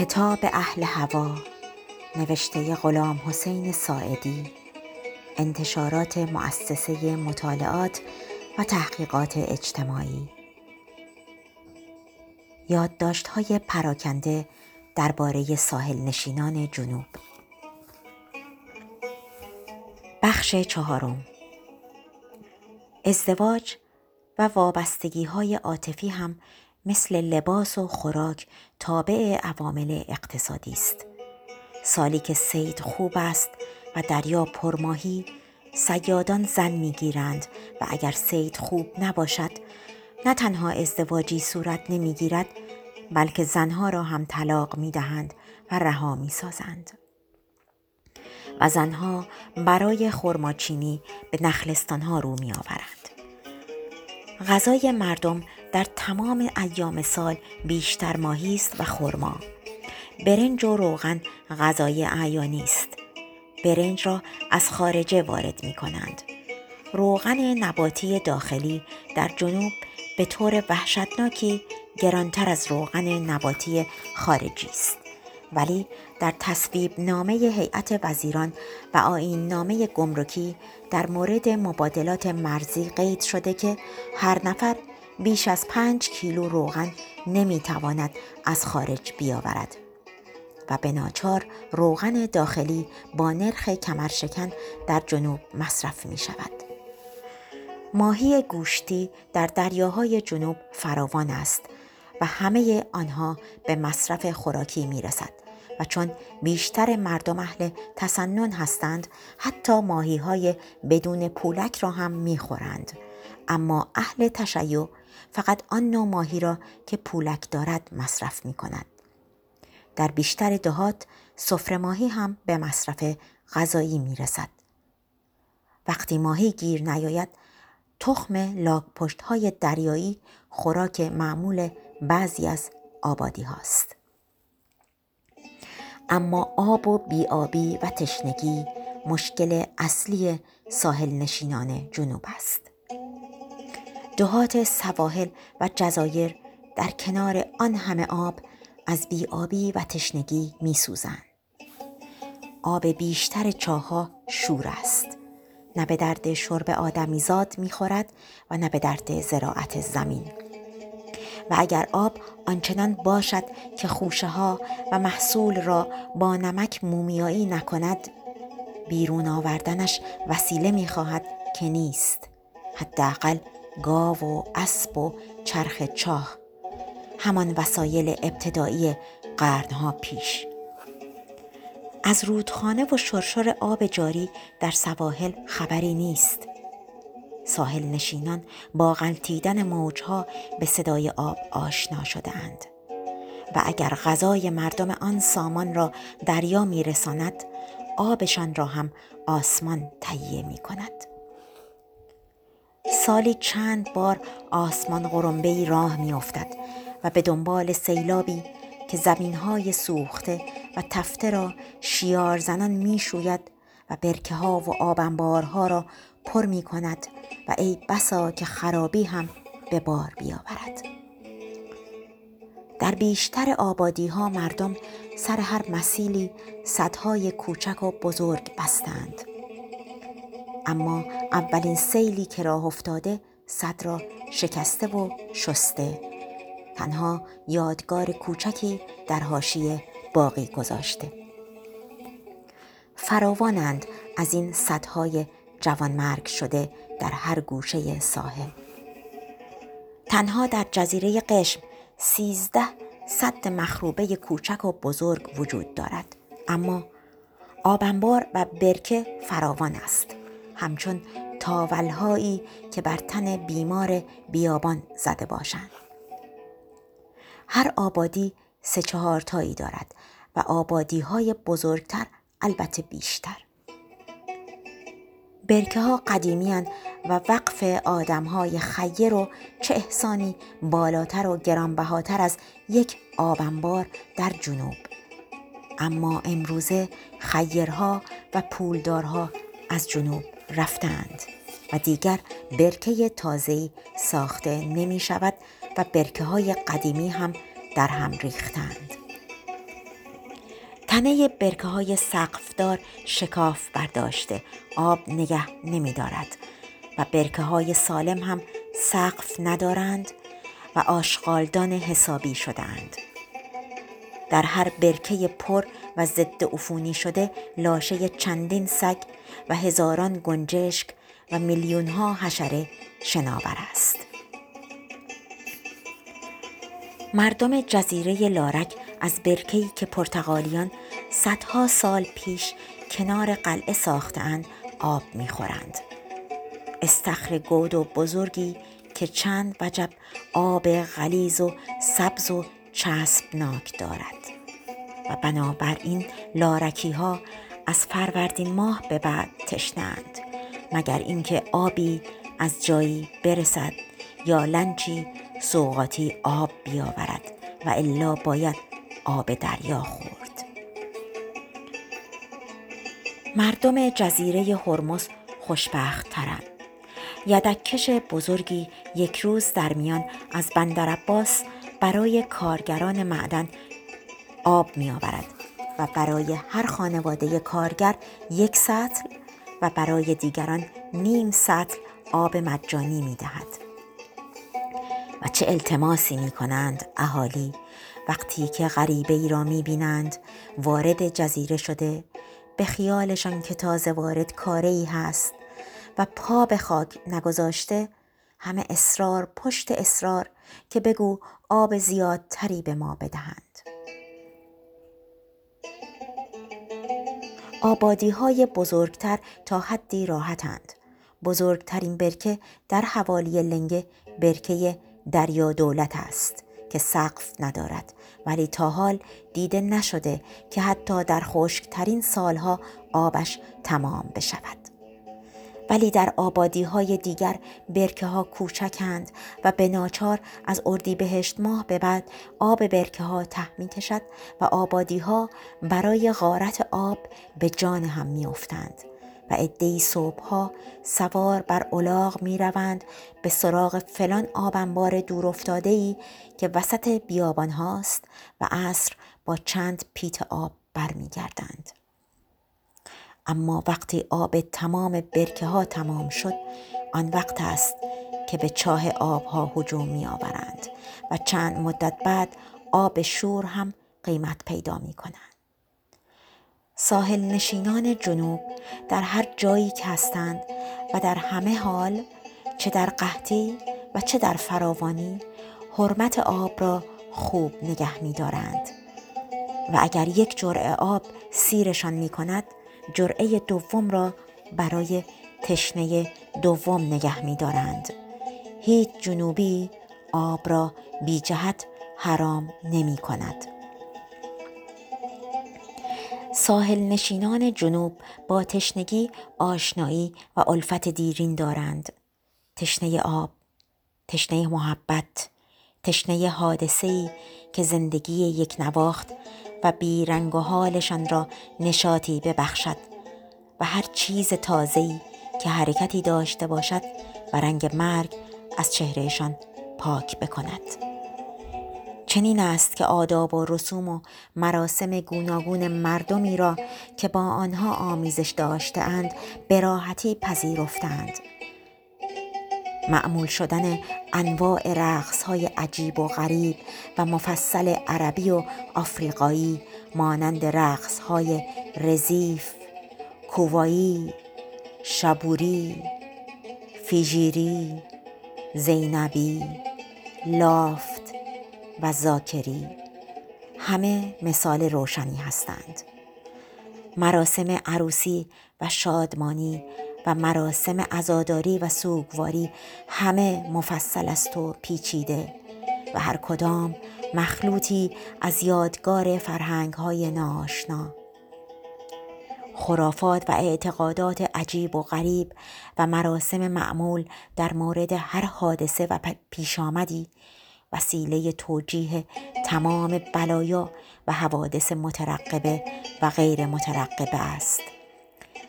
کتاب اهل هوا نوشته غلام حسین ساعدی انتشارات مؤسسه مطالعات و تحقیقات اجتماعی. یادداشت های پراکنده درباره ساحل نشینان جنوب. بخش چهارم. ازدواج و وابستگی های عاطفی هم مثل لباس و خوراک تابع عوامل اقتصادی است. سالی که سید خوب است و دریا پرماهی سیادان زن می‌گیرند و اگر سید خوب نباشد نه تنها ازدواجی صورت نمی‌گیرد بلکه زنها را هم طلاق می‌دهند و رها می‌سازند. و زنها برای خرماچینی به نخلستانها رو میآورند. غذای مردم در تمام ایام سال بیشتر ماهی است و خرما. برنج و روغن غذای اعیانی است. برنج را از خارجه وارد می کنند روغن نباتی داخلی در جنوب به طور وحشتناکی گرانتر از روغن نباتی خارجی است. ولی در تصویب نامه هیئت وزیران و آین نامه گمرکی در مورد مبادلات مرزی قید شده که هر نفر بیش از پنج کیلو روغن نمی‌تواند از خارج بیاورد و به ناچار روغن داخلی با نرخ کمرشکن در جنوب مصرف می شود. ماهی گوشتی در دریاهای جنوب فراوان است و همه آنها به مصرف خوراکی می رسد و چون بیشتر مردم اهل تسنن هستند حتی ماهی های بدون پولک را هم می خورند. اما اهل تشیع فقط آن نوع ماهی را که پولک دارد مصرف می کند. در بیشتر دهات سفره ماهی هم به مصرف غذایی می رسد. وقتی ماهی گیر نیاید تخم لاک پشت های دریایی خوراک معمول بعضی از آبادی هاست. اما آب و بیابی و تشنگی مشکل اصلی ساحل نشینان جنوب است. دهات سواحل و جزایر در کنار آن همه آب از بیابی و تشنگی می سوزن. آب بیشتر چاها شور است. نه به درد شرب آدمیزاد می‌خورد و نه به درد زراعت زمین. و اگر آب آنچنان باشد که خوشه ها و محصول را با نمک مومیایی نکند بیرون آوردنش وسیله می‌خواهد که نیست حداقل گاو و اسب و چرخ چاه همان وسایل ابتدایی قرنها پیش از رودخانه و شرشر آب جاری در سواحل خبری نیست ساحل نشینان با غلطیدن موجها به صدای آب آشنا شده اند. و اگر غذای مردم آن سامان را دریا میرساند آبشان را هم آسمان تهیه می کند. سالی چند بار آسمان غرنبه راه می افتد و به دنبال سیلابی که زمینهای سوخته و تفته را شیار زنان می شوید و برکه ها و آبنبارها را پر می کند و ای بسا که خرابی هم به بار بیاورد. در بیشتر آبادی ها مردم سر هر مسیلی صدهای کوچک و بزرگ بستند. اما اولین سیلی که راه افتاده صد را شکسته و شسته. تنها یادگار کوچکی در حاشیه باقی گذاشته. فراوانند از این صدهای جوانمرگ شده در هر گوشه ساحل. تنها در جزیره قشم سیزده صد مخروبه کوچک و بزرگ وجود دارد. اما آبنبار و برکه فراوان است. همچون تاولهایی که بر تن بیمار بیابان زده باشند. هر آبادی سه چهار تایی دارد و آبادی های بزرگتر البته بیشتر. برکه ها قدیمی و وقف آدم های خیر و چه احسانی بالاتر و گرانبهاتر از یک آبنبار در جنوب. اما امروزه خیرها و پولدارها از جنوب رفتند و دیگر برکه تازه‌ای ساخته نمی شود و برکه های قدیمی هم در هم ریختند. تنه برکه های سقفدار شکاف برداشته آب نگه نمی دارد و برکه های سالم هم سقف ندارند و آشغالدان حسابی شدند در هر برکه پر و ضد عفونی شده لاشه چندین سگ و هزاران گنجشک و میلیون ها حشره شناور است. مردم جزیره لارک از برکه‌ای که پرتغالیان صدها سال پیش کنار قلعه ساختند آب می‌خورند. استخر گود و بزرگی که چند وجب آب غلیز و سبز و چسبناک دارد. و بنابراین لارکی ها از فروردین ماه به بعد تشنند مگر اینکه آبی از جایی برسد یا لنچی سوقاتی آب بیاورد و الا باید آب دریا خورد. مردم جزیره هرمز خوشبخت ترند یدککش بزرگی یک روز در میان از بندر عباس برای کارگران معدن آب می آورد و برای هر خانواده کارگر یک سطل و برای دیگران نیم سطل آب مجانی می دهد. و چه التماسی می کنند اهالی وقتی که غریبه ای را می بینند وارد جزیره شده به خیالشان که تازه وارد کاره ای هست و پا به خاک نگذاشته همه اصرار پشت اصرار که بگو آب زیادتری به ما بدهند. آبادی های بزرگتر تا حدی راحتند. بزرگترین برکه در حوالی لنگه برکه دریا دولت است که سقف ندارد. ولی تا حال دیده نشده که حتی در خشکترین سالها آبش تمام بشود. ولی در آبادی های دیگر برکه ها کوچکند و به ناچار از بهشت ماه به بعد آب برکه ها ته می کشد و آبادی ها برای غارت آب به جان هم می افتند. و عدهای صبحها سوار بر الاغ می روند به سراغ فلان آبنبار دور افتاده ای که وسط بیابان هاست و عصر با چند پیت آب برمیگردند. اما وقتی آب تمام برکه ها تمام شد آن وقت است که به چاه آبها هجوم می آورند و چند مدت بعد آب شور هم قیمت پیدا می کنند. ساحل نشینان جنوب در هر جایی که هستند و در همه حال چه در قحطی و چه در فراوانی حرمت آب را خوب نگه می دارند و اگر یک جرعه آب سیرشان می کند جرعه دوم را برای تشنه دوم نگه می دارند. هیچ جنوبی آب را بی جهت حرام نمی کند. ساحل نشینان جنوب با تشنگی آشنایی و الفت دیرین دارند. تشنه آب، تشنه محبت، تشنه حادثه‌ای که زندگی یک نواخت و بیرنگ و حالشان را نشاطی ببخشد و هر چیز تازه‌ای که حرکتی داشته باشد و رنگ مرگ از چهرهشان پاک بکند. چنین است که آداب و رسوم و مراسم گوناگون مردمی را که با آنها آمیزش داشتهاند به راحتی پذیرفتند معمول شدن انواع رقص های عجیب و غریب و مفصل عربی و آفریقایی مانند رقص های رزیف، کووایی، شبوری، فیجیری، زینبی، لافت و زاکری همه مثال روشنی هستند. مراسم عروسی و شادمانی و مراسم عزاداری و سوگواری همه مفصل است و پیچیده و هر کدام مخلوطی از یادگار فرهنگ های ناشنا خرافات و اعتقادات عجیب و غریب و مراسم معمول در مورد هر حادثه و پیش آمدی وسیله توجیه تمام بلایا و حوادث مترقبه و غیر مترقبه است.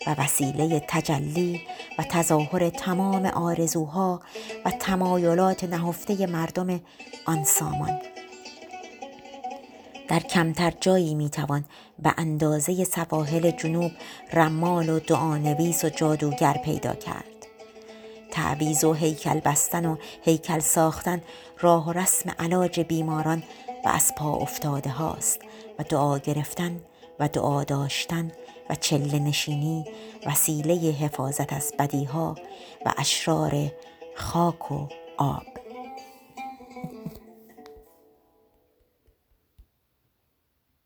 و وسیله تجلی و تظاهر تمام آرزوها و تمایلات نهفته مردم آن سامان. در کمتر جایی می‌توان به اندازه سواحل جنوب رمال و دعانویس و جادوگر پیدا کرد. تعویز و هیکل بستن و هیکل ساختن راه و رسم علاج بیماران و از پا افتاده هاست و دعا گرفتن و دعا داشتن و چله نشینی وسیله حفاظت از بدیها و اشرار خاک و آب.